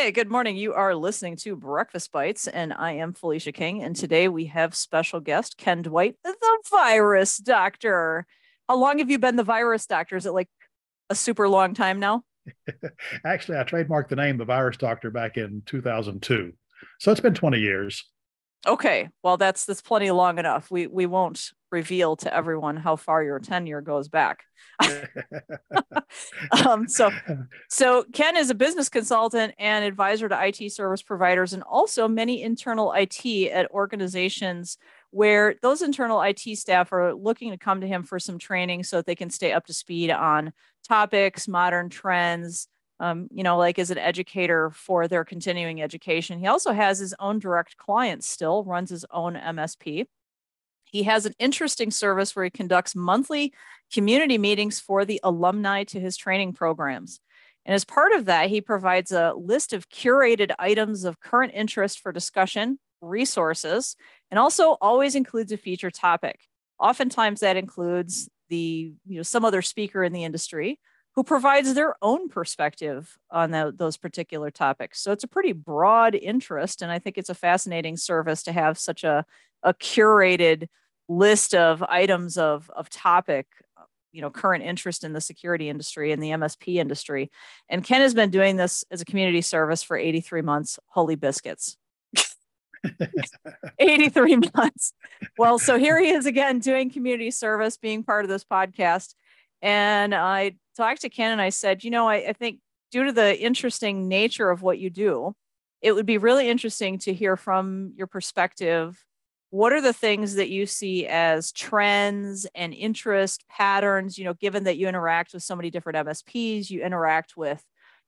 Hey, good morning. You are listening to Breakfast Bites, and I am Felicia King. And today we have special guest Ken Dwight, the virus doctor. How long have you been the virus doctor? Is it like a super long time now? Actually, I trademarked the name the virus doctor back in 2002. So it's been 20 years. Okay, well that's that's plenty long enough. We we won't reveal to everyone how far your tenure goes back. um, so so Ken is a business consultant and advisor to IT service providers and also many internal IT at organizations where those internal IT staff are looking to come to him for some training so that they can stay up to speed on topics, modern trends, um, you know, like as an educator for their continuing education. He also has his own direct clients still, runs his own MSP. He has an interesting service where he conducts monthly community meetings for the alumni to his training programs. And as part of that, he provides a list of curated items of current interest for discussion, resources, and also always includes a feature topic. Oftentimes that includes the, you know, some other speaker in the industry who provides their own perspective on the, those particular topics. So it's a pretty broad interest. And I think it's a fascinating service to have such a, a curated list of items of, of topic, you know, current interest in the security industry and the MSP industry. And Ken has been doing this as a community service for 83 months. Holy biscuits. 83 months. Well, so here he is again doing community service, being part of this podcast. And I talked to Ken and I said, you know, I, I think due to the interesting nature of what you do, it would be really interesting to hear from your perspective. What are the things that you see as trends and interest patterns? You know, given that you interact with so many different MSPs, you interact with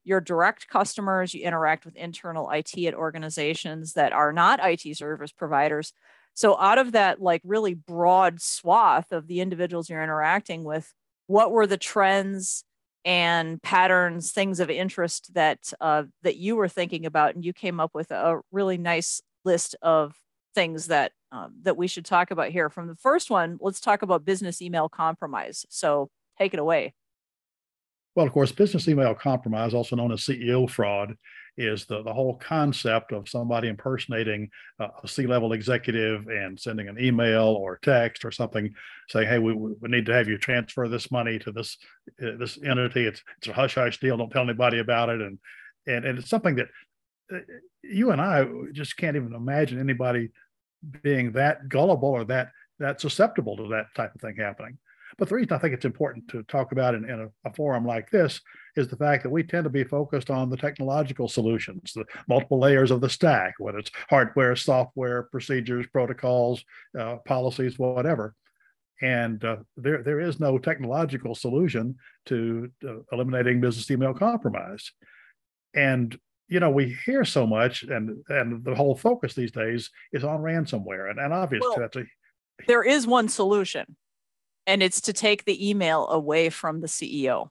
your direct customers, you interact with internal IT at organizations that are not IT service providers. So, out of that, like really broad swath of the individuals you're interacting with, what were the trends and patterns, things of interest that uh, that you were thinking about, and you came up with a really nice list of things that um, that we should talk about here. From the first one, let's talk about business email compromise. So take it away. Well, of course, business email compromise, also known as CEO fraud, is the, the whole concept of somebody impersonating a C-level executive and sending an email or text or something saying, "Hey, we, we need to have you transfer this money to this uh, this entity. It's it's a hush hush deal. Don't tell anybody about it." And and and it's something that uh, you and I just can't even imagine anybody being that gullible or that that susceptible to that type of thing happening. But the reason I think it's important to talk about in, in a, a, forum like this is the fact that we tend to be focused on the technological solutions, the multiple layers of the stack, whether it's hardware, software, procedures, protocols, uh, policies, whatever. And uh, there, there is no technological solution to uh, eliminating business email compromise. And you know, we hear so much, and and the whole focus these days is on ransomware, and, and obviously well, that's a there is one solution and it's to take the email away from the CEO.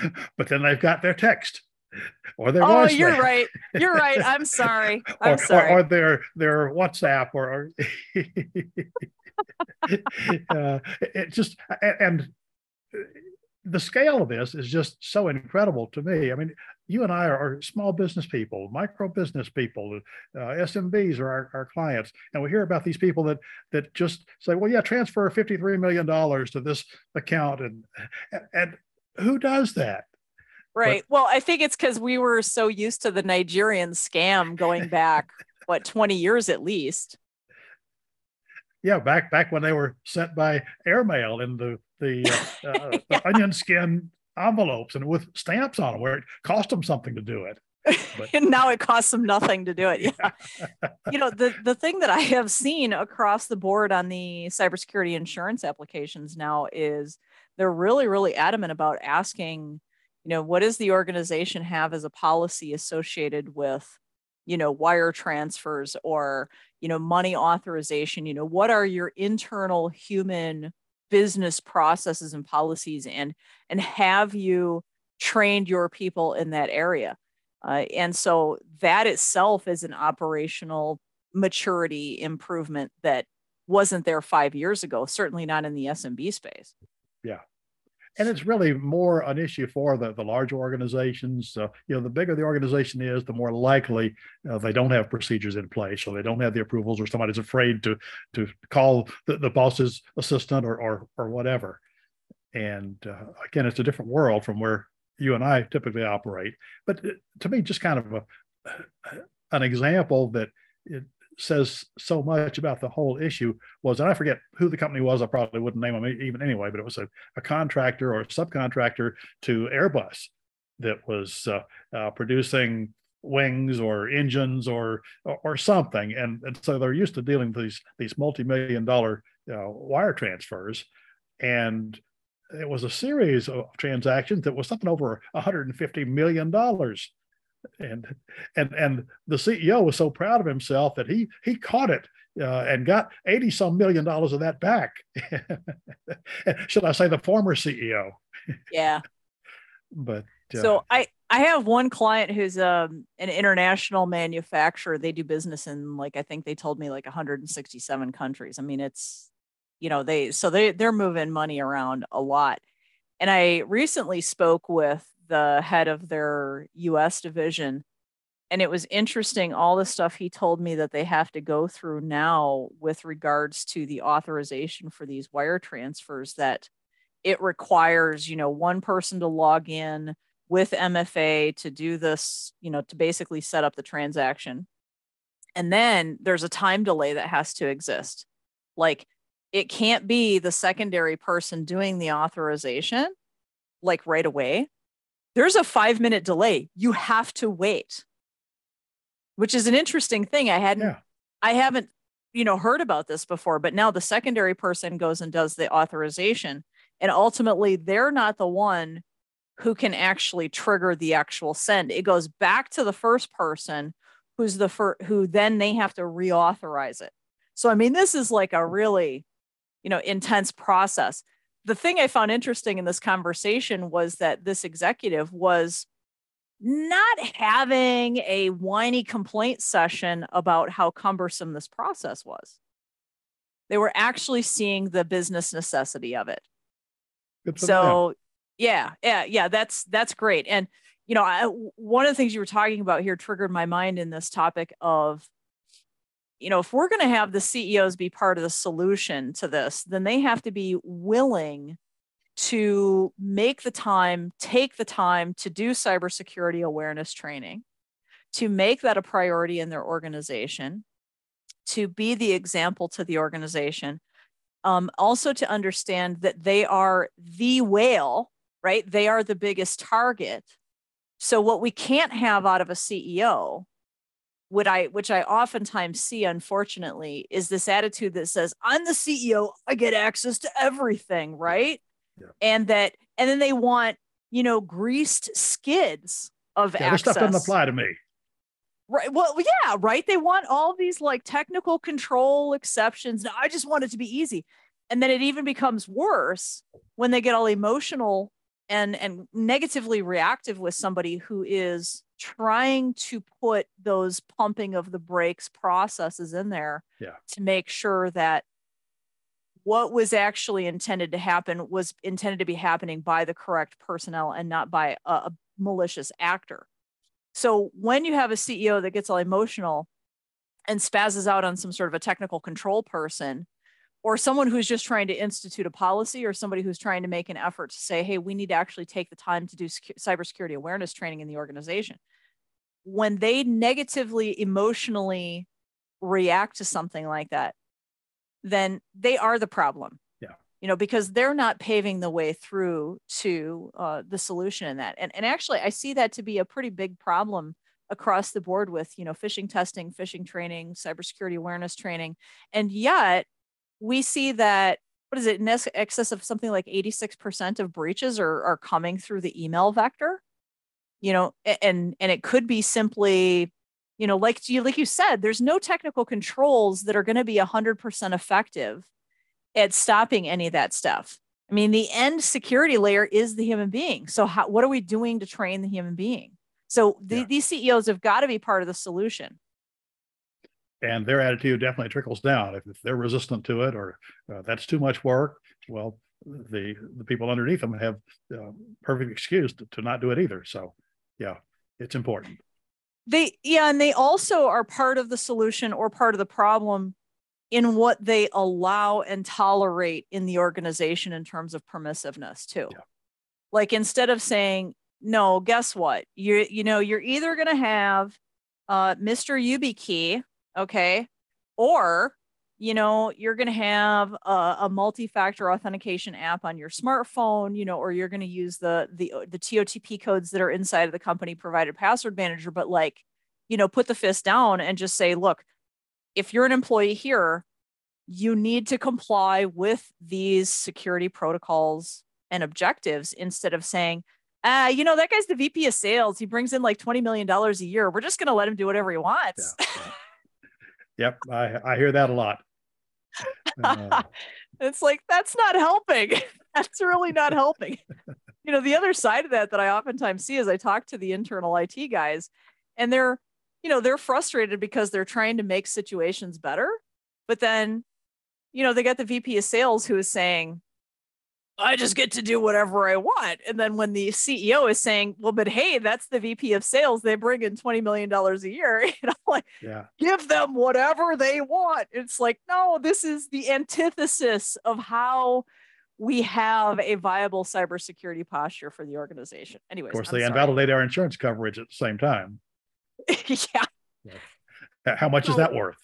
but then they've got their text or their oh, you're right. You're right. I'm sorry. I'm or, sorry. Or, or, their their WhatsApp or, uh, it just and the scale of this is just so incredible to me. I mean, you and I are, are small business people, micro business people, uh, SMBs are our, our, clients, and we hear about these people that that just say, "Well, yeah, transfer fifty three million dollars to this account," and and who does that? Right. But, well, I think it's because we were so used to the Nigerian scam going back what twenty years at least. Yeah, back back when they were sent by airmail in the the, uh, uh, the onion skin envelopes and with stamps on them where it cost them something to do it. But, and now it costs them nothing to do it. Yeah. you know, the, the thing that I have seen across the board on the cybersecurity insurance applications now is they're really, really adamant about asking, you know, what does the organization have as a policy associated with, you know, wire transfers or, you know, money authorization? You know, what are your internal human business processes and policies? And and have you trained your people in that area? Uh, and so that itself is an operational maturity improvement that wasn't there five years ago certainly not in the smb space and it's really more an issue for the, the large organizations. Uh, you know, the bigger the organization is, the more likely uh, they don't have procedures in place, so they don't have the approvals, or somebody's afraid to to call the, the boss's assistant or or or whatever. And uh, again, it's a different world from where you and I typically operate. But uh, to me, just kind of a, an example that it says so much about the whole issue was, and I forget who the company was. I probably wouldn't name them even anyway, but it was a, a contractor or a subcontractor to Airbus that was uh, uh, producing wings or engines or or something and, and so they're used to dealing with these these multi-million dollar uh, wire transfers and it was a series of transactions that was something over 150 million dollars and and and the CEO was so proud of himself that he he caught it uh, and got 80 some million dollars of that back. Should I say the former CEO? Yeah. but uh, so I I have one client who's um, an international manufacturer. They do business in like I think they told me like 167 countries. I mean it's you know they so they they're moving money around a lot. And I recently spoke with the head of their US division. And it was interesting, all the stuff he told me that they have to go through now with regards to the authorization for these wire transfers, that it requires, you know, one person to log in with MFA to do this, you know, to basically set up the transaction. And then there's a time delay that has to exist. Like it can't be the secondary person doing the authorization like right away there's a five minute delay. You have to wait, which is an interesting thing. I hadn't, yeah. I haven't, you know, heard about this before, but now the secondary person goes and does the authorization. And ultimately, they're not the one who can actually trigger the actual send. It goes back to the first person who's the first, who then they have to reauthorize it. So, I mean, this is like a really, you know, intense process the thing I found interesting in this conversation was that this executive was not having a whiny complaint session about how cumbersome this process was. They were actually seeing the business necessity of it. So, yeah, yeah, yeah, that's that's great. And you know, I, one of the things you were talking about here triggered my mind in this topic of you know, if we're going to have the CEOs be part of the solution to this, then they have to be willing to make the time, take the time to do cybersecurity awareness training, to make that a priority in their organization, to be the example to the organization, um, also to understand that they are the whale, right? They are the biggest target. So, what we can't have out of a CEO what I which I oftentimes see unfortunately is this attitude that says I'm the CEO I get access to everything right yeah. and that and then they want you know greased skids of yeah, access. This stuff doesn't apply to me. Right. Well, yeah, right. They want all these like technical control exceptions. Now, I just want it to be easy. And then it even becomes worse when they get all emotional and and negatively reactive with somebody who is trying to put those pumping of the brakes processes in there yeah. to make sure that what was actually intended to happen was intended to be happening by the correct personnel and not by a, a malicious actor. So when you have a CEO that gets all emotional and spazzes out on some sort of a technical control person, or someone who's just trying to institute a policy or somebody who's trying to make an effort to say hey we need to actually take the time to do cybersecurity awareness training in the organization when they negatively emotionally react to something like that then they are the problem. Yeah. You know because they're not paving the way through to uh, the solution in that. And, and actually i see that to be a pretty big problem across the board with you know phishing testing phishing training cybersecurity awareness training. And yet we see that what is it in excess of something like 86% of breaches are, are coming through the email vector you know and and it could be simply you know like you like you said there's no technical controls that are going to be 100% effective at stopping any of that stuff. I mean the end security layer is the human being. So how, what are we doing to train the human being? So the, yeah. these ceos have got to be part of the solution. And their attitude definitely trickles down. If, if they're resistant to it or uh, that's too much work well the the people underneath them have uh, perfect excuse to, to not do it either. So, yeah, it's important. They yeah, and they also are part of the solution or part of the problem in what they allow and tolerate in the organization in terms of permissiveness too. Yeah. Like instead of saying, no, guess what? You you know, you're either gonna have uh Mr. YubiKey, okay, or you know you're going to have a, a, multi-factor authentication app on your smartphone you know or you're going to use the the the totp codes that are inside of the company provided password manager but like you know put the fist down and just say look if you're an employee here you need to comply with these security protocols and objectives instead of saying uh, you know, that guy's the VP of sales. He brings in like $20 million a year. We're just going to let him do whatever he wants. Yeah. yep. I, I hear that a lot. Uh, it's like that's not helping. that's really not helping. you know, the other side of that that I oftentimes see is I talk to the internal IT guys and they're, you know, they're frustrated because they're trying to make situations better. But then, you know, they got the VP of sales who is saying, I just get to do whatever I want. And then when the CEO is saying, well, but hey, that's the VP of sales, they bring in $20 million a year, you know, like yeah. give them whatever they want. It's like, no, this is the antithesis of how we have a viable cybersecurity posture for the organization. Anyways, of course, I'm they sorry. invalidate our insurance coverage at the same time. yeah. yeah. How much so, is that worth?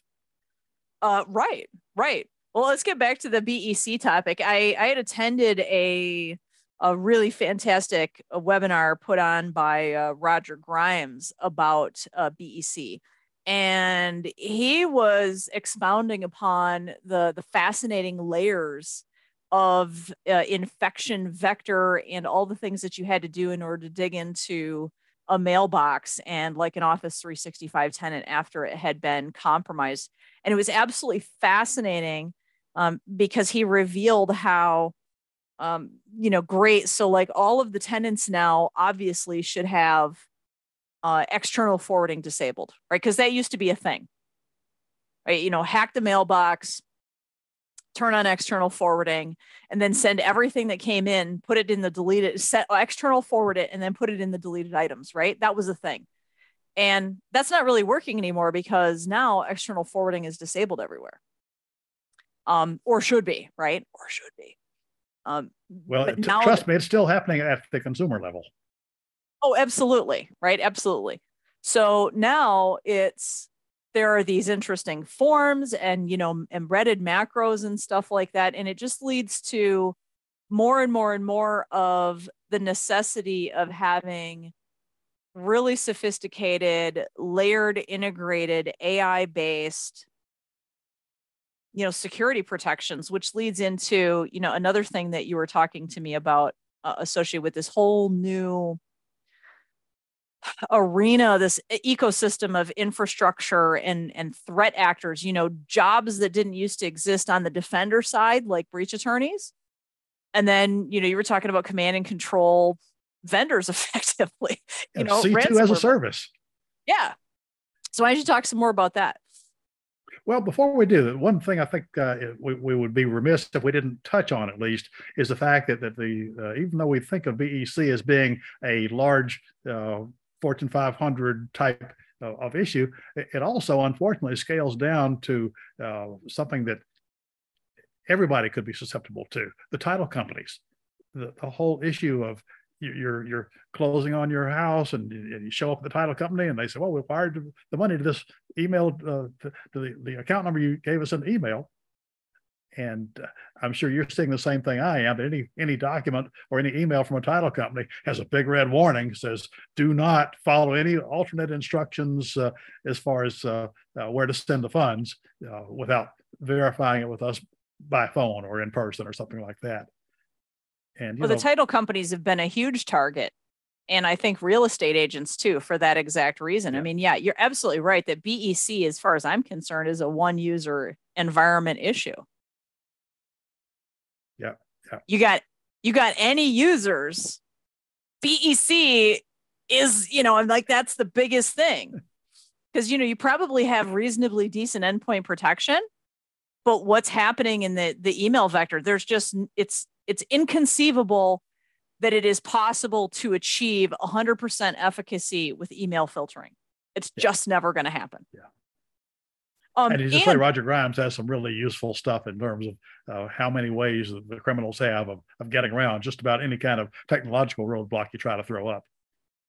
Uh, right, right. Well, let's get back to the BEC topic. I, I had attended a a really fantastic uh, webinar put on by uh, Roger Grimes about uh, BEC. And he was expounding upon the, the fascinating layers of uh, infection vector and all the things that you had to do in order to dig into a mailbox and like an Office 365 tenant after it had been compromised. And it was absolutely fascinating um, because he revealed how um, you know great so like all of the tenants now obviously should have uh, external forwarding disabled right? Because that used to be a thing. Right? You know hack the mailbox turn on external forwarding and then send everything that came in put it in the deleted set external forward it and then put it in the deleted items right that was a thing and that's not really working anymore because now external forwarding is disabled everywhere um, or should be, right? Or should be. Um, well, t- trust me, it's still happening at the consumer level. Oh, absolutely. Right. Absolutely. So now it's, there are these interesting forms and, you know, embedded macros and stuff like that. And it just leads to more and more and more of the necessity of having really sophisticated, layered, integrated, AI based you know security protections which leads into you know another thing that you were talking to me about uh, associated with this whole new arena this ecosystem of infrastructure and and threat actors you know jobs that didn't used to exist on the defender side like breach attorneys. And then you know you were talking about command and control vendors effectively you know c2 as a service. Yeah. So why don't you talk some more about that? Well, before we do that, one thing I think uh, we, we would be remiss if we didn't touch on at least is the fact that, that the uh, even though we think of BEC as being a large uh, Fortune 500 type of issue, it also unfortunately scales down to uh, something that everybody could be susceptible to the title companies. The, the whole issue of you're you're closing on your house and, you show up at the title company and they say well we wired the money to this email uh, to, to the, the account number you gave us in the email and uh, i'm sure you're seeing the same thing i am that any any document or any email from a title company has a big red warning says do not follow any alternate instructions uh, as far as uh, uh where to send the funds uh, without verifying it with us by phone or in person or something like that and well, know, the title companies have been a huge target. And I think real estate agents too, for that exact reason. Yeah. I mean, yeah, you're absolutely right that BEC, as far as I'm concerned, is a one user environment issue. Yeah. You got you got any users, BEC is, you know, I'm like that's the biggest thing. Because you know, you probably have reasonably decent endpoint protection, but what's happening in the the email vector, there's just it's it's inconceivable that it is possible to achieve 100% efficacy with email filtering. It's yeah. just never going to happen. Yeah. Um, and you just and, say Roger Grimes has some really useful stuff in terms of uh, how many ways the criminals have of, of getting around just about any kind of technological roadblock you try to throw up.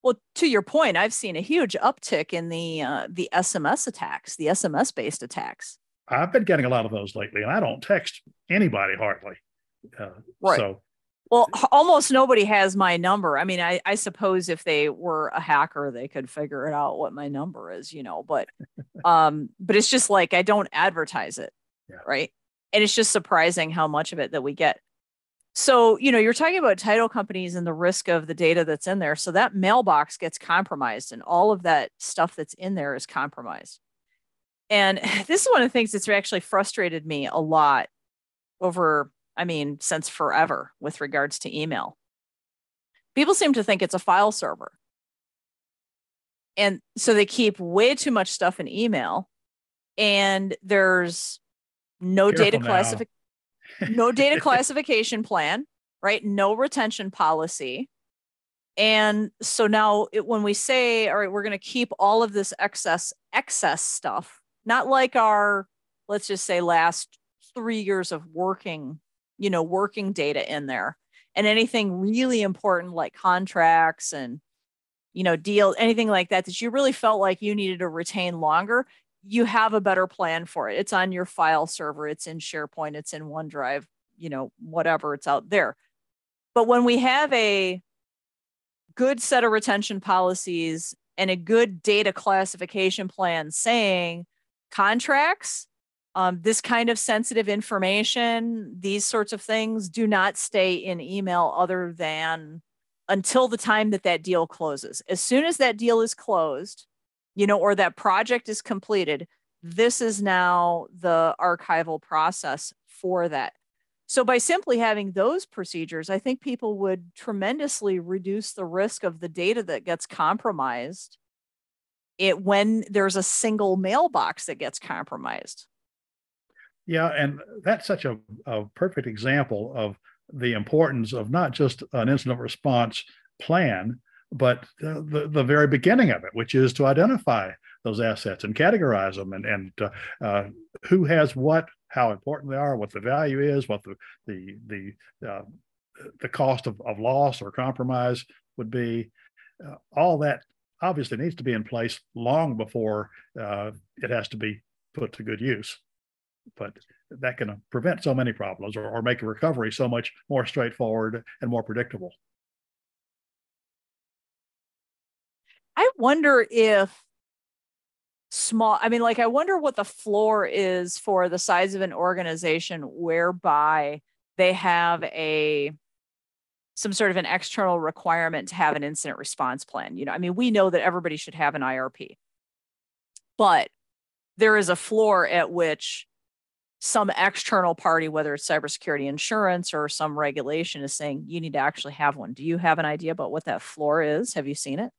Well, to your point, I've seen a huge uptick in the uh, the SMS attacks, the SMS based attacks. I've been getting a lot of those lately, and I don't text anybody hardly. Uh, right. So well, almost nobody has my number. I mean, I, I suppose if they were a hacker, they could figure it out what my number is, you know, but um, but it's just like I don't advertise it. Yeah. Right. And it's just surprising how much of it that we get. So, you know, you're talking about title companies and the risk of the data that's in there. So that mailbox gets compromised and all of that stuff that's in there is compromised. And this is one of the things that's actually frustrated me a lot over I mean, since forever with regards to email. People seem to think it's a file server. And so they keep way too much stuff in email and there's no Careful data classification no data classification plan, right? No retention policy. And so now it, when we say, all right, we're going to keep all of this excess excess stuff, not like our let's just say last 3 years of working you know working data in there and anything really important like contracts and you know deal anything like that that you really felt like you needed to retain longer you have a better plan for it. It's on your file server. It's in sharepoint. It's in onedrive you know whatever it's out there. But when we have a good set of retention policies and a good data classification plan saying contracts um, this kind of sensitive information, these sorts of things do not stay in email other than until the time that that deal closes. As soon as that deal is closed, you know, or that project is completed, this is now the archival process for that. So by simply having those procedures, I think people would tremendously reduce the risk of the data that gets compromised it when there's a single mailbox that gets compromised. Yeah, and that's such a, a perfect example of the importance of not just an incident response plan, but the, the, very beginning of it, which is to identify those assets and categorize them and, and uh, uh, who has what, how important they are, what the value is, what the the the uh, the cost of, of loss or compromise would be. Uh, all that obviously needs to be in place long before uh, it has to be put to good use but that can prevent so many problems or, or make recovery so much more straightforward and more predictable. I wonder if small i mean like i wonder what the floor is for the size of an organization whereby they have a some sort of an external requirement to have an incident response plan you know i mean we know that everybody should have an irp but there is a floor at which some external party, whether it's cybersecurity insurance or some regulation, is saying you need to actually have one. Do you have an idea about what that floor is? Have you seen it?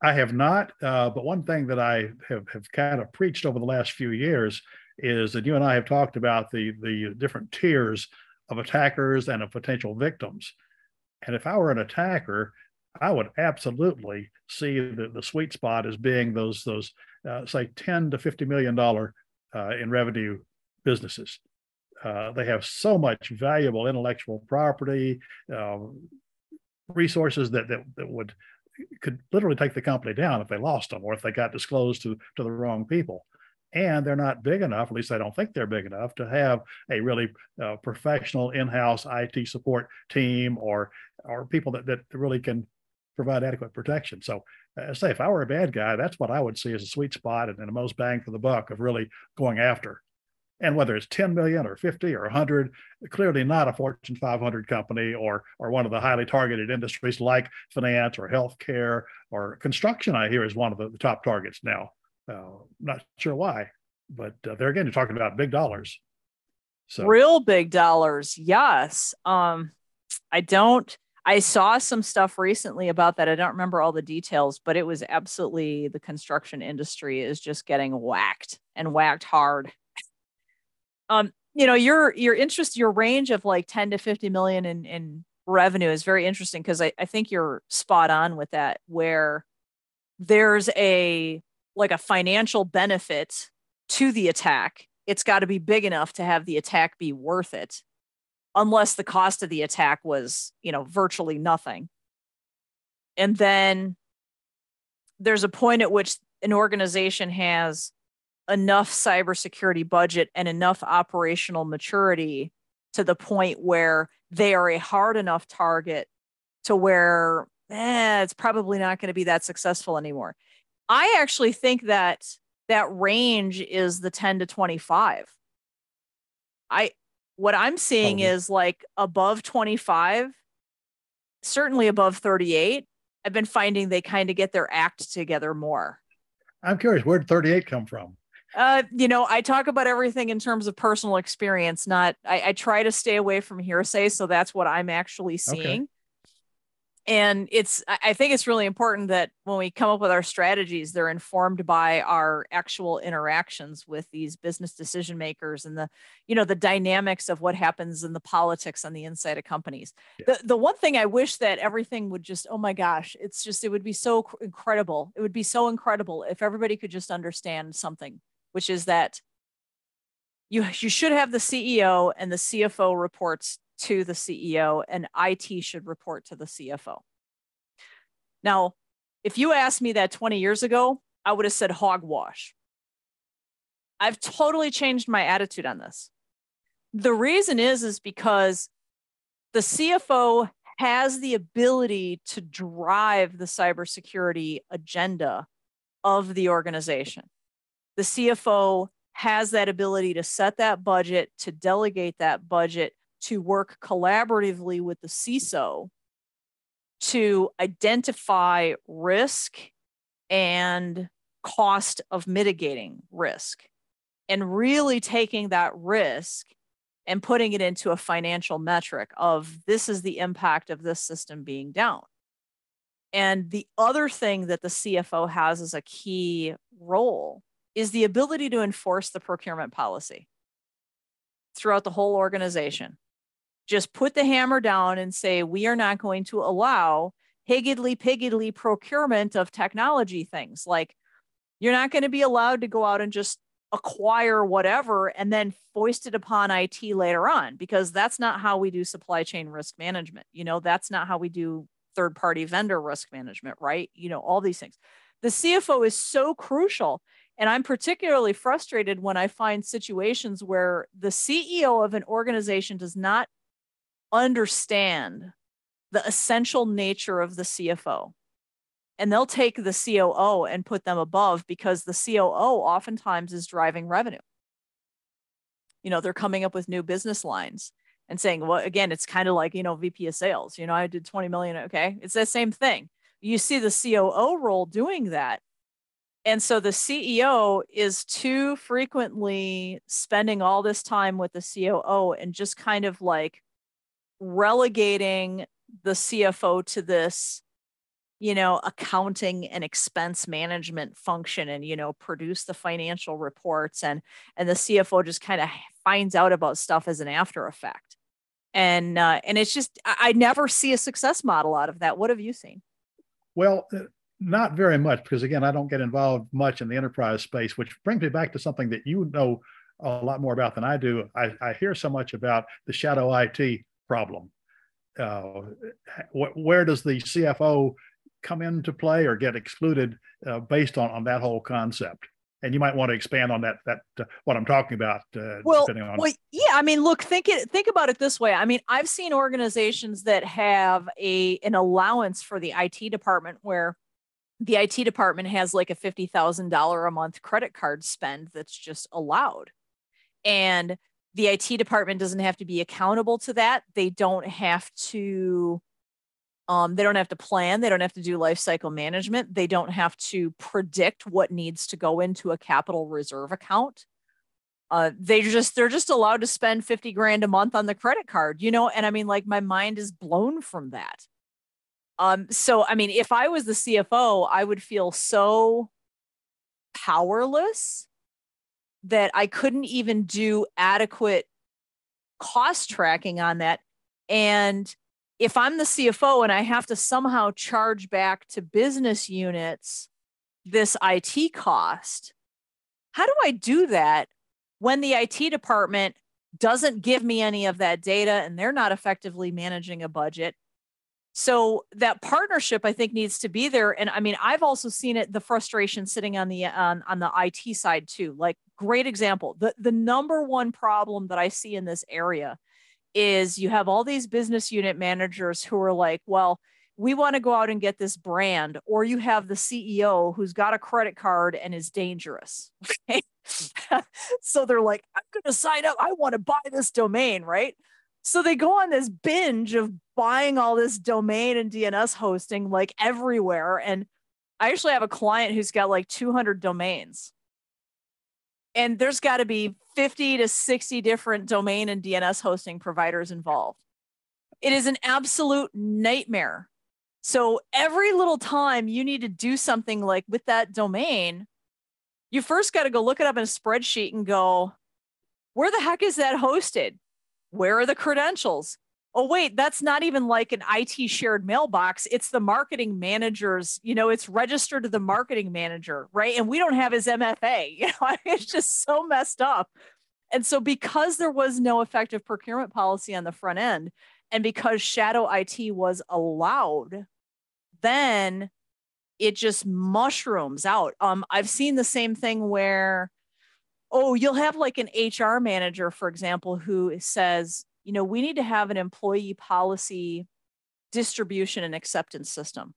I have not, uh, but one thing that I have, have kind of preached over the last few years is that you and I have talked about the the different tiers of attackers and of potential victims. And if I were an attacker, I would absolutely see the, the sweet spot as being those those uh, say 10 to 50 million dollar uh, in revenue businesses. Uh, they have so much valuable intellectual property, uh, resources that, that that would could literally take the company down if they lost them or if they got disclosed to to the wrong people. And they're not big enough, at least I don't think they're big enough to have a really uh, professional in-house IT support team or or people that, that really can provide adequate protection. So, uh, say if I were a bad guy, that's what I would see as a sweet spot and, and the most bang for the buck of really going after and whether it's 10 million or 50 or 100 clearly not a fortune 500 company or or one of the highly targeted industries like finance or healthcare or construction i hear is one of the, the top targets now uh, not sure why but uh, there again you're talking about big dollars so real big dollars yes um i don't I saw some stuff recently about that. I don't remember all the details, but it was absolutely the construction industry is just getting whacked and whacked hard. Um, you know, your your interest, your range of like 10 to 50 million in in revenue is very interesting because I, I think you're spot on with that, where there's a like a financial benefit to the attack. It's got to be big enough to have the attack be worth it, unless the cost of the attack was, you know, virtually nothing. And then there's a point at which an organization has enough cybersecurity budget and enough operational maturity to the point where they are a hard enough target to where eh, it's probably not going to be that successful anymore. I actually think that that range is the 10 to 25. I what I'm seeing oh. is like above 25, certainly above 38. I've been finding they kind of get their act together more. I'm curious, where did 38 come from? Uh, you know, I talk about everything in terms of personal experience, not I, I try to stay away from hearsay. So that's what I'm actually seeing. Okay. And it's I think it's really important that when we come up with our strategies, they're informed by our actual interactions with these business decision makers and the, you know, the dynamics of what happens in the politics on the inside of companies. Yeah. The the one thing I wish that everything would just, oh my gosh, it's just it would be so incredible. It would be so incredible if everybody could just understand something which is that you you should have the CEO and the CFO reports to the CEO and IT should report to the CFO. Now, if you asked me that 20 years ago, I would have said hogwash. I've totally changed my attitude on this. The reason is is because the CFO has the ability to drive the cybersecurity agenda of the organization the CFO has that ability to set that budget, to delegate that budget, to work collaboratively with the CISO to identify risk and cost of mitigating risk and really taking that risk and putting it into a financial metric of this is the impact of this system being down. And the other thing that the CFO has as a key role is the ability to enforce the procurement policy throughout the whole organization. Just put the hammer down and say, we are not going to allow higgledy piggledy procurement of technology things. Like, you're not going to be allowed to go out and just acquire whatever and then foist it upon IT later on, because that's not how we do supply chain risk management. You know, that's not how we do third party vendor risk management, right? You know, all these things. The CFO is so crucial and I'm particularly frustrated when I find situations where the CEO of an organization does not understand the essential nature of the CFO. And they'll take the COO and put them above because the COO oftentimes is driving revenue. You know, they're coming up with new business lines and saying, well, again, it's kind of like, you know, VP of sales. You know, I did 20 million. Okay. It's the same thing. You see the COO role doing that and so the CEO is too frequently spending all this time with the COO and just kind of like relegating the CFO to this, you know, accounting and expense management function and, you know, produce the financial reports and and the CFO just kind of finds out about stuff as an after effect. And uh, and it's just I, I never see a success model out of that. What have you seen? Well, uh, not very much, because again, I don't get involved much in the enterprise space, which brings me back to something that you know a lot more about than I do. I, I hear so much about the shadow IT problem. Uh, wh- where does the CFO come into play or get excluded uh, based on, on that whole concept? and you might want to expand on that that uh, what i'm talking about uh, well, well yeah i mean look think it think about it this way i mean i've seen organizations that have a an allowance for the it department where the IT department has like a $50,000 a month credit card spend that's just allowed. And the IT department doesn't have to be accountable to that. They don't have to um, they don't have to plan. They don't have to do life cycle management. They don't have to predict what needs to go into a capital reserve account. Uh, they just they're just allowed to spend 50 grand a month on the credit card, you know. And I mean, like my mind is blown from that. Um, so I mean, if I was the CFO, I would feel so powerless that I couldn't even do adequate cost tracking on that. And if I'm the CFO and I have to somehow charge back to business units this IT cost, how do I do that when the IT department doesn't give me any of that data and they're not effectively managing a budget? So that partnership, I think, needs to be there. And I mean, I've also seen it the frustration sitting on the on, on the IT side too. Like, great example. The the number one problem that I see in this area is you have all these business unit managers who are like, well, we want to go out and get this brand, or you have the CEO who's got a credit card and is dangerous. Okay. so they're like, I'm going to sign up. I want to buy this domain, right? So they go on this binge of buying all this domain and DNS hosting like everywhere. And I actually have a client who's got like 200 domains. And there's got to be 50 to 60 different domain and DNS hosting providers involved. It is an absolute nightmare. So every little time you need to do something like with that domain, you first got to go look it up in a spreadsheet and go, where the heck is that hosted? Where are the credentials? Oh, wait, that's not even like an IT shared mailbox. It's the marketing manager's, you know, it's registered to the marketing manager, right? And we don't have his MFA. You know, it's just so messed up. And so, because there was no effective procurement policy on the front end, and because shadow IT was allowed, then it just mushrooms out. Um, I've seen the same thing where, oh, you'll have like an HR manager, for example, who says, you know, we need to have an employee policy distribution and acceptance system.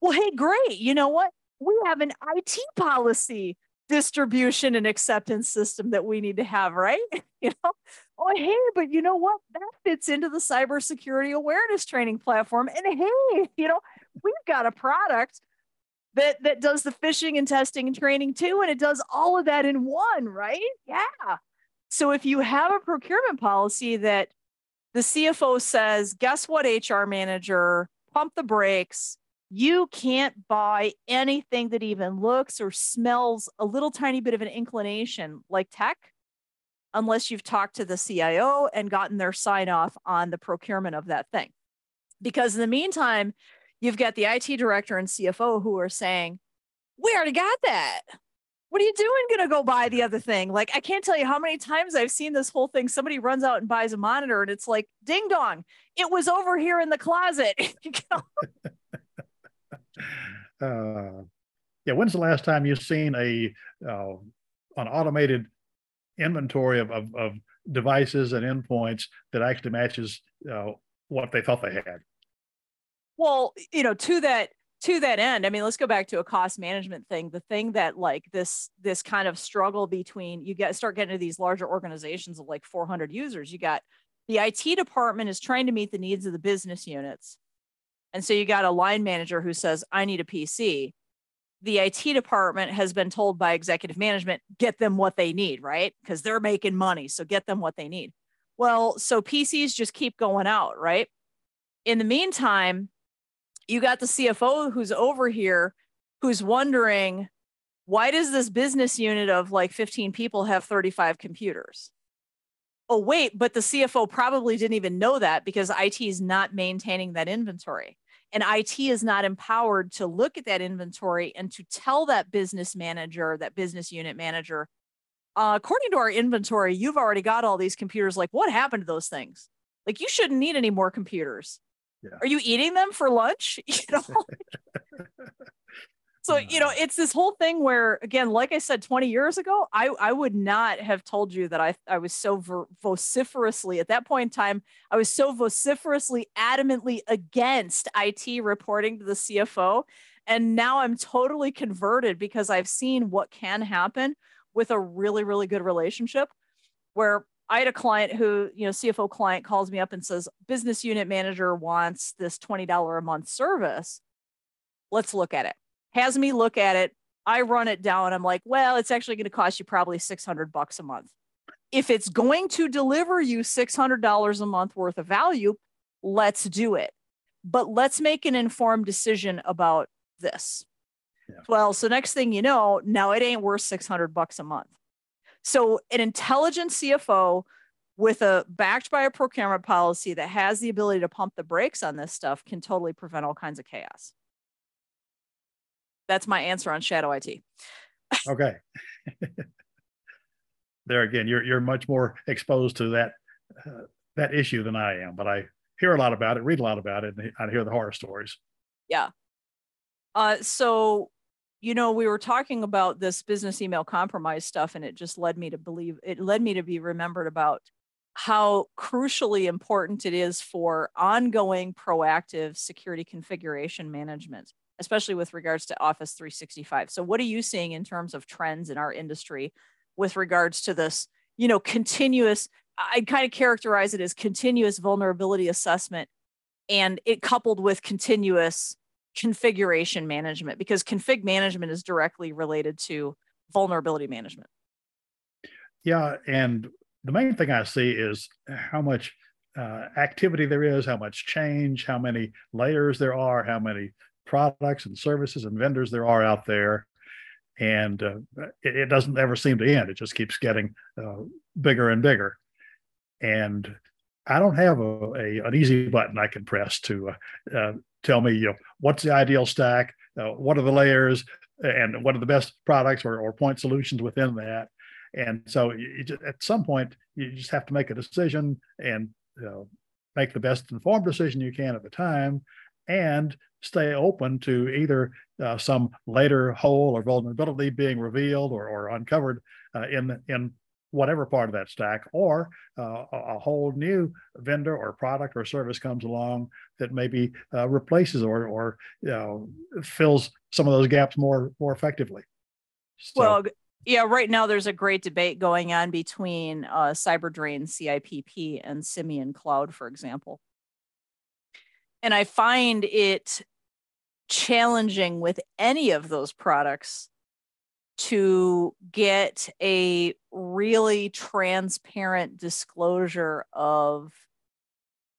Well, hey, great. You know what? We have an IT policy distribution and acceptance system that we need to have, right? you know, oh, hey, but you know what? That fits into the cybersecurity awareness training platform. And hey, you know, we've got a product that that does the phishing and testing and training too, and it does all of that in one, right? Yeah. So if you have a procurement policy that the CFO says, guess what, HR manager, pump the brakes you can't buy anything that even looks or smells a little tiny bit of an inclination like tech unless you've talked to the CIO and gotten their sign off on the procurement of that thing. Because in the meantime, you've got the IT director and CFO who are saying, We already got that. What are you doing? To go buy the other thing? Like, I can't tell you how many times I've seen this whole thing. Somebody runs out and buys a monitor, and it's like, ding dong, it was over here in the closet. uh, yeah, when's the last time you've seen a uh, an automated inventory of, of, of, devices and endpoints that actually matches uh, what they thought they had? Well, you know, to that to that end, I mean, let's go back to a cost management thing. The thing that like this this kind of struggle between you get start getting to these larger organizations of like 400 users. You got the IT department is trying to meet the needs of the business units and so you got a line manager who says, I need a PC. The IT department has been told by executive management, get them what they need, right? Because they're making money. So get them what they need. Well, so PCs just keep going out, right? In the meantime, you got the CFO who's over here who's wondering, why does this business unit of like 15 people have 35 computers? Oh, wait, but the CFO probably didn't even know that because IT is not maintaining that inventory. And IT is not empowered to look at that inventory and to tell that business manager, that business unit manager, uh, according to our inventory, you've already got all these computers. Like, what happened to those things? Like, you shouldn't need any more computers. Yeah. Are you eating them for lunch? You know? so you know it's this whole thing where again like i said 20 years ago i i would not have told you that i i was so ver- vociferously at that point in time i was so vociferously adamantly against it reporting to the cfo and now i'm totally converted because i've seen what can happen with a really really good relationship where I had a client who, you know, CFO client calls me up and says, business unit manager wants this $20 a month service. Let's look at it has me look at it. I run it down. I'm like, well, it's actually going to cost you probably 600 bucks a month. If it's going to deliver you $600 a month worth of value, let's do it. But let's make an informed decision about this. Yeah. Well, so next thing you know, now it ain't worth 600 bucks a month. So an intelligent CFO with a backed by a procurement policy that has the ability to pump the brakes on this stuff can totally prevent all kinds of chaos. That's my answer on shadow IT. okay. there again, you're you're much more exposed to that uh, that issue than I am, but I hear a lot about it, read a lot about it, and I hear the horror stories. Yeah. Uh, so, you know, we were talking about this business email compromise stuff, and it just led me to believe it led me to be remembered about how crucially important it is for ongoing proactive security configuration management, especially with regards to Office 365. So, what are you seeing in terms of trends in our industry with regards to this, you know, continuous? I'd kind of characterize it as continuous vulnerability assessment and it coupled with continuous configuration management because config management is directly related to vulnerability management. Yeah, and the main thing I see is how much uh, activity there is, how much change, how many layers there are, how many products and services and vendors there are out there. And uh, it, it, doesn't ever seem to end. It just keeps getting uh, bigger and bigger. And I don't have a, a, an easy button I can press to uh, uh, tell me, you know, what's the ideal stack, uh, what are the layers, and what are the best products or, or point solutions within that. And so just, at some point, you just have to make a decision and make the best informed decision you can at the time and stay open to either uh, some later hole or vulnerability being revealed or, or uncovered uh, in, in whatever part of that stack, or uh, a whole new vendor or product or service comes along that maybe uh, replaces or, or you know, fills some of those gaps more more effectively. So, well, yeah, right now there's a great debate going on between uh, CyberDrain, CIPP, and Simeon Cloud, for example. And I find it challenging with any of those products to get a really transparent disclosure of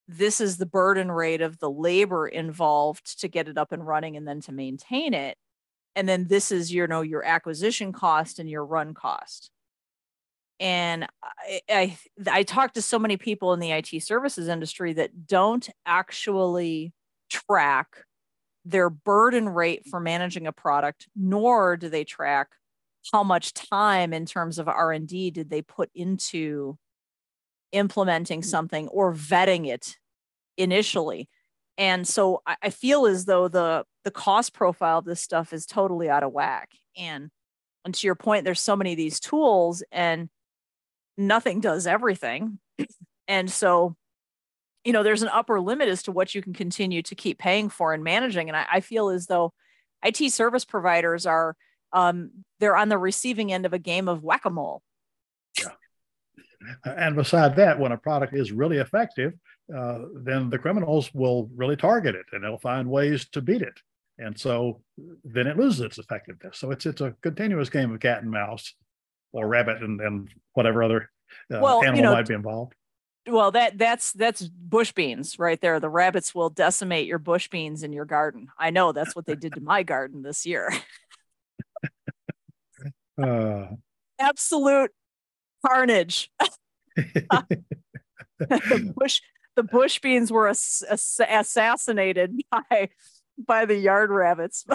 this is the burden rate of the labor involved to get it up and running and then to maintain it. And then this is you know your acquisition cost and your run cost. And I, I i talk to so many people in the it services industry that don't actually track their burden rate for managing a product nor do they track how much time in terms of r&d did they put into implementing mm. something or vetting it initially? And so I, I feel as though the the cost profile of this stuff is totally out of whack. And and to your point there's so many of these tools and nothing does everything. And so you know there's an upper limit as to what you can continue to keep paying for and managing. And i, I feel as though it service providers are um, they're on the receiving end of a game of whack-a-mole yeah. and beside that when a product is really effective uh, then the criminals will really target it and they'll find ways to beat it. And so then it loses its effectiveness. So it's it's a continuous game of cat and mouse or rabbit and, and whatever other uh, well, animal you know, might be involved. Well, that that's that's bush beans right there. The rabbits will decimate your bush beans in your garden. I know that's what they did to my garden this year. uh, Absolute carnage. the bush the bush beans were ass- ass- assassinated by by the yard rabbits.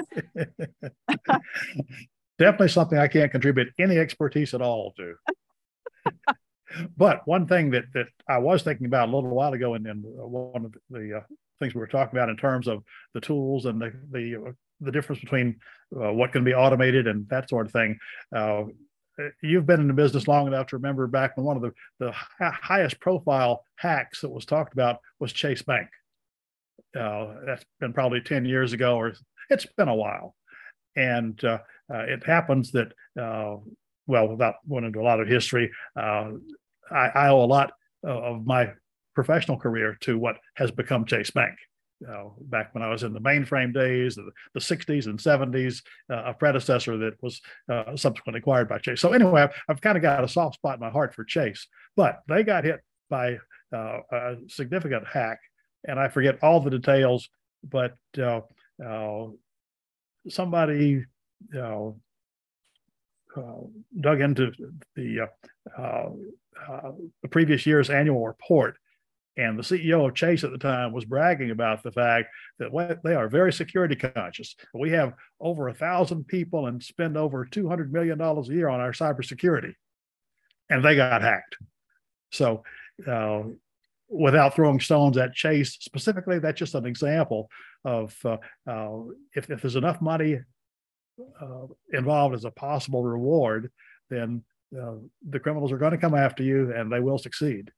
Definitely something I can't contribute any expertise at all to. but one thing that that I was thinking about a little while ago, and, then one of the uh, things we were talking about in terms of the tools and the the the difference between uh, what can be automated and that sort of thing. Uh, you've been in the business long enough to remember back when one of the, the highest profile hacks that was talked about was Chase Bank. Uh, that's been probably 10 years ago, or it's been a while. And uh, uh, it happens that, uh, well, without going into a lot of history, I, I, owe a lot of my professional career to what has become Chase Bank know, back when I was in the mainframe days, the, the 60s and 70s, uh, a predecessor that was uh, subsequently acquired by Chase. So anyway, I've, I've, kind of got a soft spot in my heart for Chase, but they got hit by uh, a significant hack, and I forget all the details, but uh, uh, somebody uh, dug into the the previous year's annual report, and the CEO of Chase at the time was bragging about the fact that they are very security conscious. We have over a thousand people and spend over $200 million a year on our cybersecurity. And they got hacked. So, uh, without throwing stones at Chase specifically, that's just an example of uh, uh, if, if there's enough money uh, involved as a possible reward, then uh, the criminals are going to come after you and they will succeed.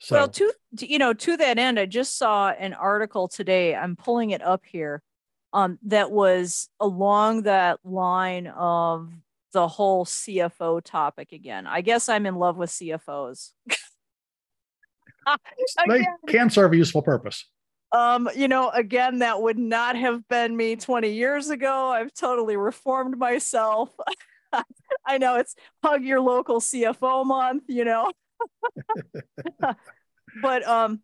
So. Well, to you know, to that end, I just saw an article today. I'm pulling it up here. Um, that was along that line of the whole CFO topic again. I guess I'm in love with CFOs. they can serve a useful purpose. Um, you know, again, that would not have been me 20 years ago. I've totally reformed myself. I know it's hug your local CFO month, you know. but um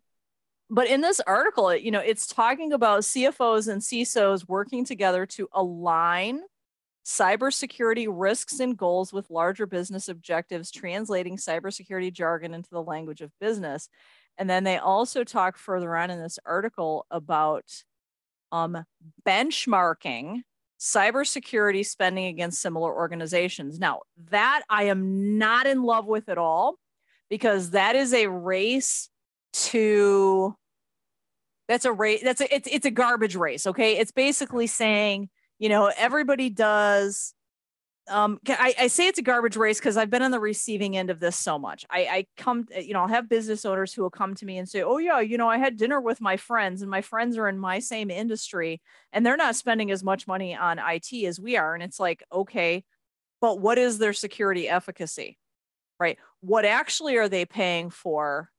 but in this article, you know, it's talking about CFOs and CISOs working together to align cybersecurity risks and goals with larger business objectives, translating cybersecurity jargon into the language of business. And then they also talk further on in this article about um, benchmarking cybersecurity spending against similar organizations. Now, that I am not in love with at all because that is a race to that's a race that's a it's it's a garbage race okay? It's basically saying you know everybody does um I, I say it's a garbage race because i've been on the receiving end of this so much. I i come you know i'll have business owners who will come to me and say oh yeah you know i had dinner with my friends and my friends are in my same industry and they're not spending as much money on it as we are. And it's like okay but what is their security efficacy right what actually are they paying for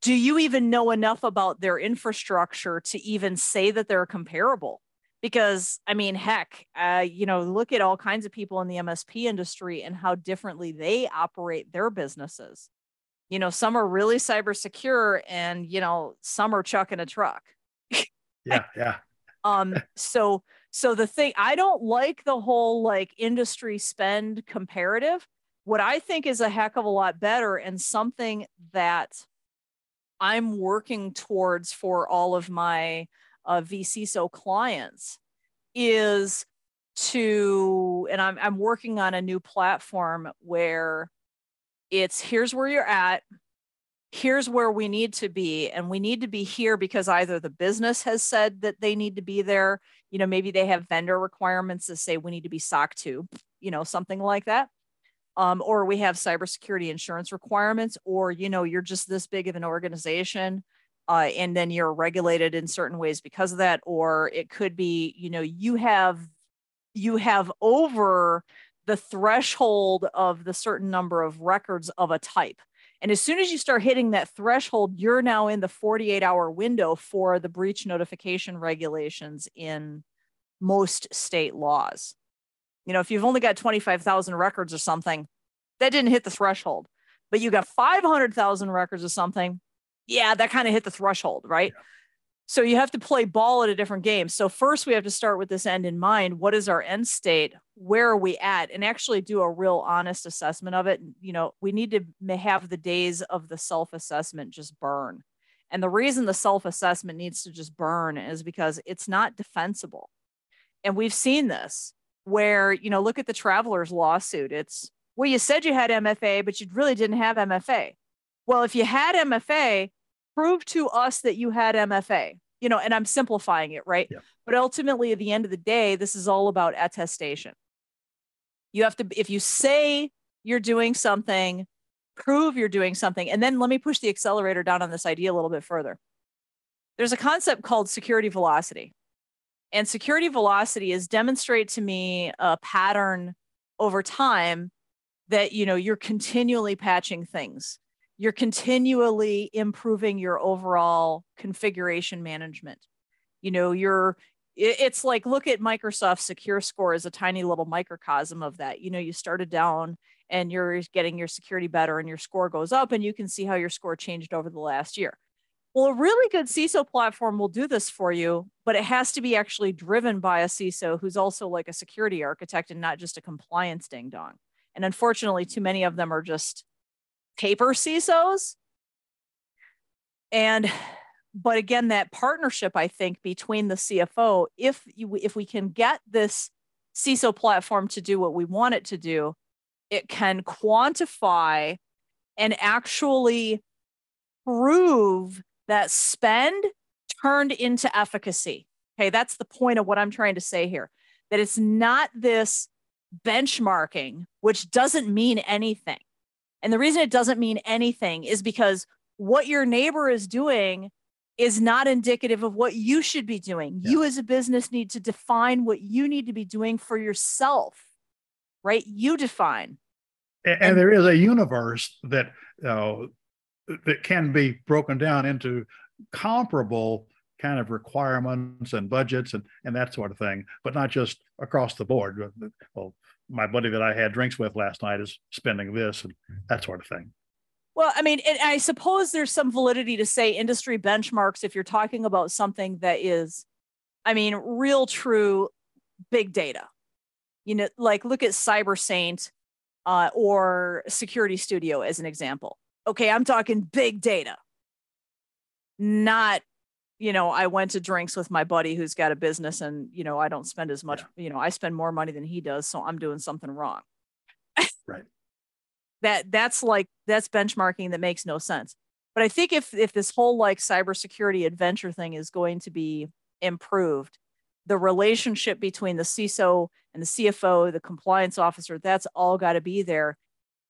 do you even know enough about their infrastructure to even say that they're comparable? Because I mean, heck, uh, you know, look at all kinds of people in the MSP industry and how differently they operate their businesses. You know, some are really cyber secure, and you know, some are chucking a truck. yeah, yeah. um. So, so the thing I don't like the whole like industry spend comparative. What I think is a heck of a lot better and something that I'm working towards for all of my uh, vCISO clients is to, and I'm, I'm working on a new platform where it's here's where you're at, here's where we need to be, and we need to be here because either the business has said that they need to be there, you know, maybe they have vendor requirements that say we need to be SOC 2, you know, something like that um, or we have cybersecurity insurance requirements, or you know you're just this big of an organization, uh, and then you're regulated in certain ways because of that, or it could be you know you have you have over the threshold of the certain number of records of a type. And as soon as you start hitting that threshold, you're now in the 48 hour window for the breach notification regulations in most state laws. You know, if you've only got 25,000 records or something, that didn't hit the threshold. But you got 500,000 records or something, yeah, that kind of hit the threshold, right? Yeah. So you have to play ball at a different game. So first we have to start with this end in mind. What is our end state? Where are we at? And actually do a real honest assessment of it. You know, we need to have the days of the self-assessment just burn. And the reason the self-assessment needs to just burn is because it's not defensible. And we've seen this where, you know, look at the travelers lawsuit. It's, well, you said you had MFA, but you really didn't have MFA. Well, if you had MFA, prove to us that you had MFA, you know, and I'm simplifying it, right? Yeah. But ultimately, at the end of the day, this is all about attestation. You have to, if you say you're doing something, prove you're doing something. And then let me push the accelerator down on this idea a little bit further. There's a concept called security velocity. And security velocity is demonstrate to me a pattern over time that you know you're continually patching things. You're continually improving your overall configuration management. You know, you're it's like look at Microsoft Secure Score as a tiny little microcosm of that. You know, you started down and you're getting your security better and your score goes up and you can see how your score changed over the last year. Well, a really good CISO platform will do this for you, but it has to be actually driven by a CISO who's also like a security architect and not just a compliance ding dong. And unfortunately, too many of them are just paper CISOs. And but again, that partnership, I think, between the CFO, if you, if we can get this CISO platform to do what we want it to do, it can quantify and actually prove that spend turned into efficacy. Okay, that's the point of what I'm trying to say here. That it's not this benchmarking, which doesn't mean anything. And the reason it doesn't mean anything is because what your neighbor is doing is not indicative of what you should be doing. Yeah. You as a business need to define what you need to be doing for yourself, right? You define. And, and there is a universe that uh, that can be broken down into comparable kind of requirements and budgets and, and that sort of thing, but not just across the board. Well, my buddy that I had drinks with last night is spending this and that sort of thing. Well, I mean, I suppose there's some validity to say industry benchmarks if you're talking about something that is, I mean, real, true big data. You know, like look at CyberSaint uh, or Security Studio as an example. Okay, I'm talking big data, not you know, I went to drinks with my buddy who's got a business and, you know, I don't spend as much, yeah. you know, I spend more money than he does. So I'm doing something wrong. right that that's like that's benchmarking that makes no sense but i think if if this whole like cybersecurity adventure thing is going to be improved the relationship between the ciso and the cfo the compliance officer that's all got to be there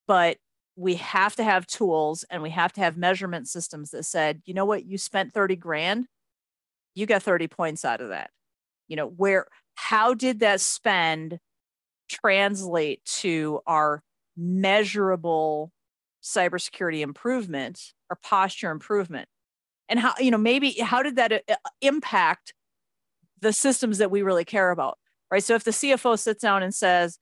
but we have to have tools and we have to have measurement systems that said you know what? You spent 30 grand you got 30 points out of that. You know where how did that spend translate to our measurable cybersecurity improvement or posture improvement? And how you know maybe how did that uh, impact the systems that we really care about right? So if the cfo sits down and says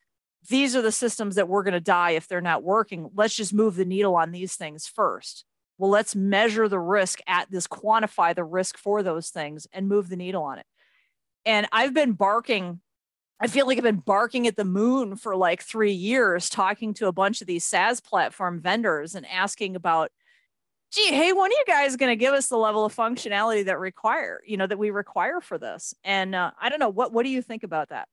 these are the systems that we're going to die if they're not working let's just move the needle on these things first well let's measure the risk at this quantify the risk for those things and move the needle on it and i've been barking I feel like I've been barking at the moon for like three years, talking to a bunch of these SaaS platform vendors and asking about, gee, hey, when are you guys going to give us the level of functionality that require, you know, that we require for this? And uh, I don't know, what what do you think about that?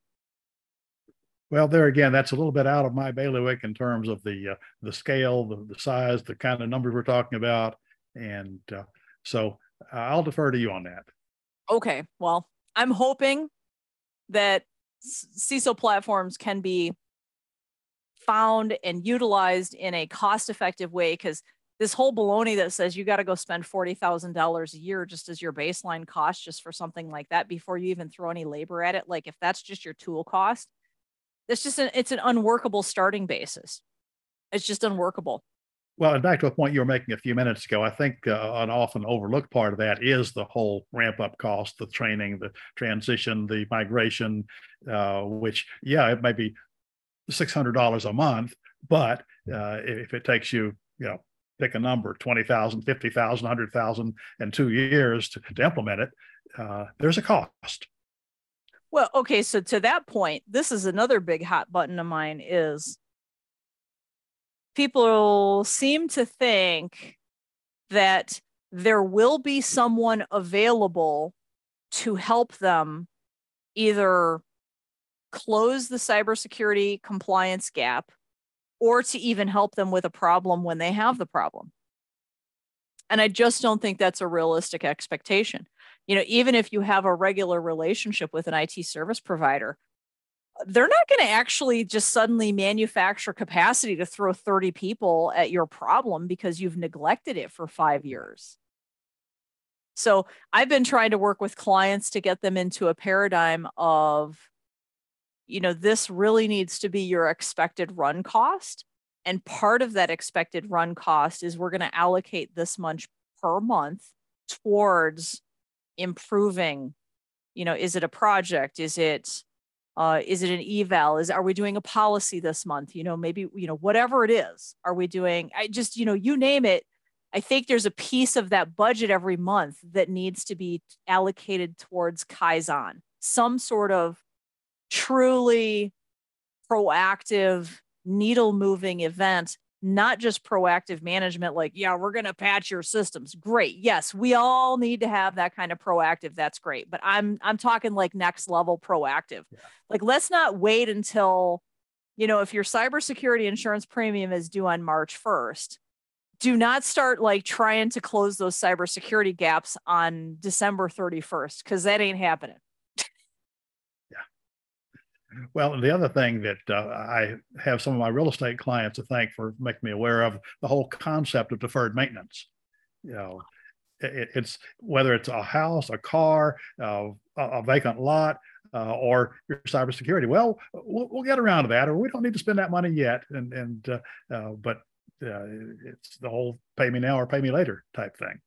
Well, there again, that's a little bit out of my bailiwick in terms of the uh, the scale, the, the size, the kind of numbers we're talking about, and uh, so I'll defer to you on that. Okay, well, I'm hoping that CISO platforms can be found and utilized in a cost effective way because this whole baloney that says you got to go spend $40,000 a year just as your baseline cost just for something like that before you even throw any labor at it like if that's just your tool cost it's just an it's an unworkable starting basis it's just unworkable well, and back to a point you were making a few minutes ago, I think uh, an often overlooked part of that is the whole ramp up cost, the training, the transition, the migration, uh, which, yeah, it may be $600 a month, but uh, if it takes you, you know, pick a number 20,000, 50,000, 100,000 in two years to, to implement it, uh, there's a cost. Well, okay. So to that point, this is another big hot button of mine is people seem to think that there will be someone available to help them either close the cybersecurity compliance gap or to even help them with a problem when they have the problem. And I just don't think that's a realistic expectation. You know, even if you have a regular relationship with an IT service provider, they're not going to actually just suddenly manufacture capacity to throw 30 people at your problem because you've neglected it for five years. So I've been trying to work with clients to get them into a paradigm of, you know, this really needs to be your expected run cost. And part of that expected run cost is we're going to allocate this much per month towards improving, you know, is it a project? Is it, uh, is it an eval? Is are we doing a policy this month? You know maybe you know whatever it is are we doing i just you know you name it I think there's a piece of that budget every month that needs to be allocated towards Kaizen, some sort of truly proactive, needle moving event, not just proactive management, like, yeah, we're going to patch your systems. Great. Yes, we all need to have that kind of proactive. That's great. But I'm, I'm talking like next level proactive. Yeah. Like, let's not wait until, you know, if your cybersecurity insurance premium is due on March 1st, do not start like trying to close those cybersecurity gaps on December 31st because that ain't happening. Well, the other thing that uh, I have some of my real estate clients to thank for making me aware of the whole concept of deferred maintenance. You know, it, it's whether it's a house, a car, uh, a, a vacant lot, uh, or your cybersecurity. Well, well, we'll get around to that, or we don't need to spend that money yet. And and uh, uh, but uh, it's the whole pay me now or pay me later type thing.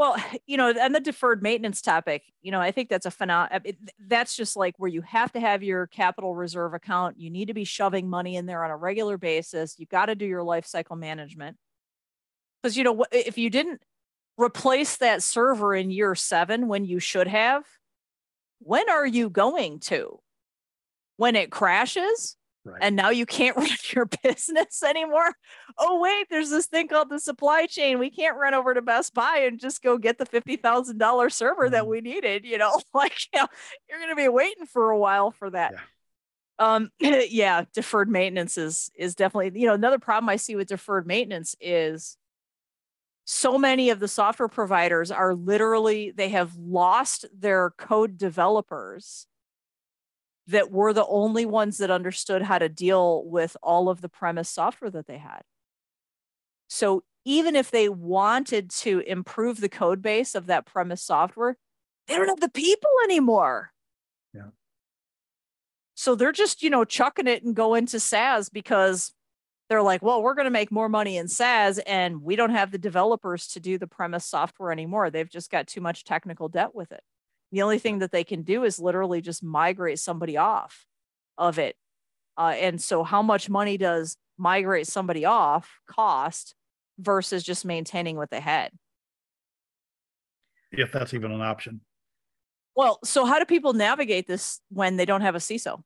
Well, you know, and the deferred maintenance topic, you know, I think that's a phenomenon. That's just like where you have to have your capital reserve account. You need to be shoving money in there on a regular basis. You've got to do your life cycle management. Because, you know, if you didn't replace that server in year seven when you should have, when are you going to? When it crashes? Right. And now you can't run your business anymore. Oh, wait, there's this thing called the supply chain. We can't run over to Best Buy and just go get the $50,000 server mm-hmm. that we needed. You know, like, you know, you're going to be waiting for a while for that. Yeah. Um, yeah, deferred maintenance is, is definitely, you know, another problem I see with deferred maintenance is so many of the software providers are literally, they have lost their code developers that were the only ones that understood how to deal with all of the premise software that they had. So even if they wanted to improve the code base of that premise software, they don't have the people anymore. Yeah. So they're just, you know, chucking it and going to SaaS because they're like, well, we're going to make more money in SaaS and we don't have the developers to do the premise software anymore. They've just got too much technical debt with it. The only thing that they can do is literally just migrate somebody off of it. Uh, and so, how much money does migrate somebody off cost versus just maintaining what they had? If that's even an option. Well, so how do people navigate this when they don't have a CISO?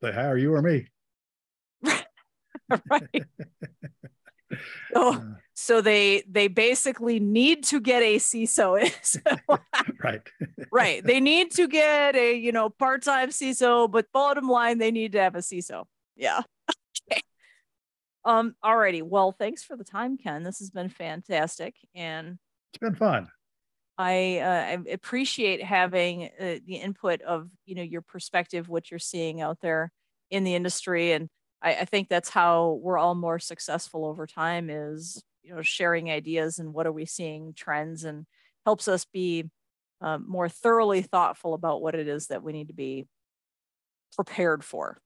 They hire you or me. right. so, uh, so they they basically need to get a CISO. right. right. They need to get a you know part-time CISO, but bottom line, they need to have a CISO. Yeah. okay. Um. Alrighty. Well, thanks for the time, Ken. This has been fantastic, and it's been fun. I, uh, I appreciate having uh, the input of you know your perspective, what you're seeing out there in the industry, and I, I think that's how we're all more successful over time. Is you know sharing ideas and what are we seeing trends and helps us be um, more thoroughly thoughtful about what it is that we need to be prepared for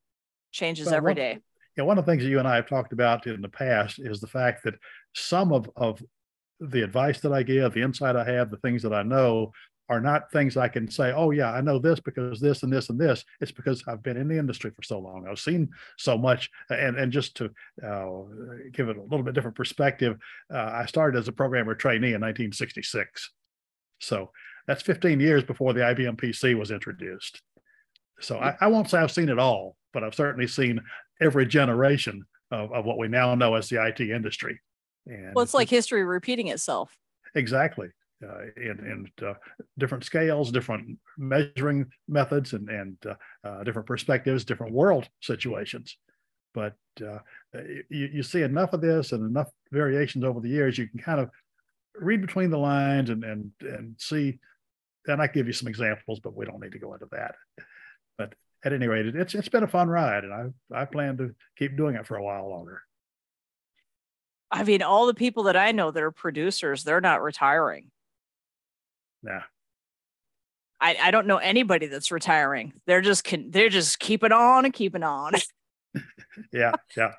changes well, every day yeah one of the things that you and i have talked about in the past is the fact that some of, of the advice that i give the insight i have the things that i know are not things I can say, oh, yeah, I know this because this and this and this. It's because I've been in the industry for so long. I've seen so much. And, and just to uh, give it a little bit different perspective, uh, I started as a programmer trainee in 1966. So that's 15 years before the IBM PC was introduced. So I, I won't say I've seen it all, but I've certainly seen every generation of, of what we now know as the IT industry. And well, it's like history repeating itself. Exactly uh, in uh, different scales, different measuring methods, and, and uh, uh different perspectives, different world situations. But uh, you, you see enough of this and enough variations over the years, you can kind of read between the lines and and and see. And I give you some examples, but we don't need to go into that. But at any rate, it's it's been a fun ride, and I I plan to keep doing it for a while longer. I mean, all the people that I know that are producers, they're not retiring. Yeah. I, I don't know anybody that's retiring. They're just can they're just keeping on and keeping on. yeah, yeah.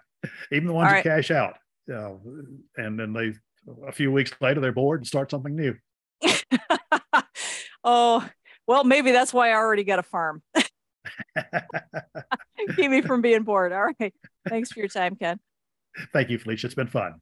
Even the ones All that cash out, uh, and then they a few weeks later they're bored and start something new. oh well, maybe that's why I already got a farm. Keep me from being bored. All right. Thanks for your time, Ken. Thank you, Felicia. It's been fun.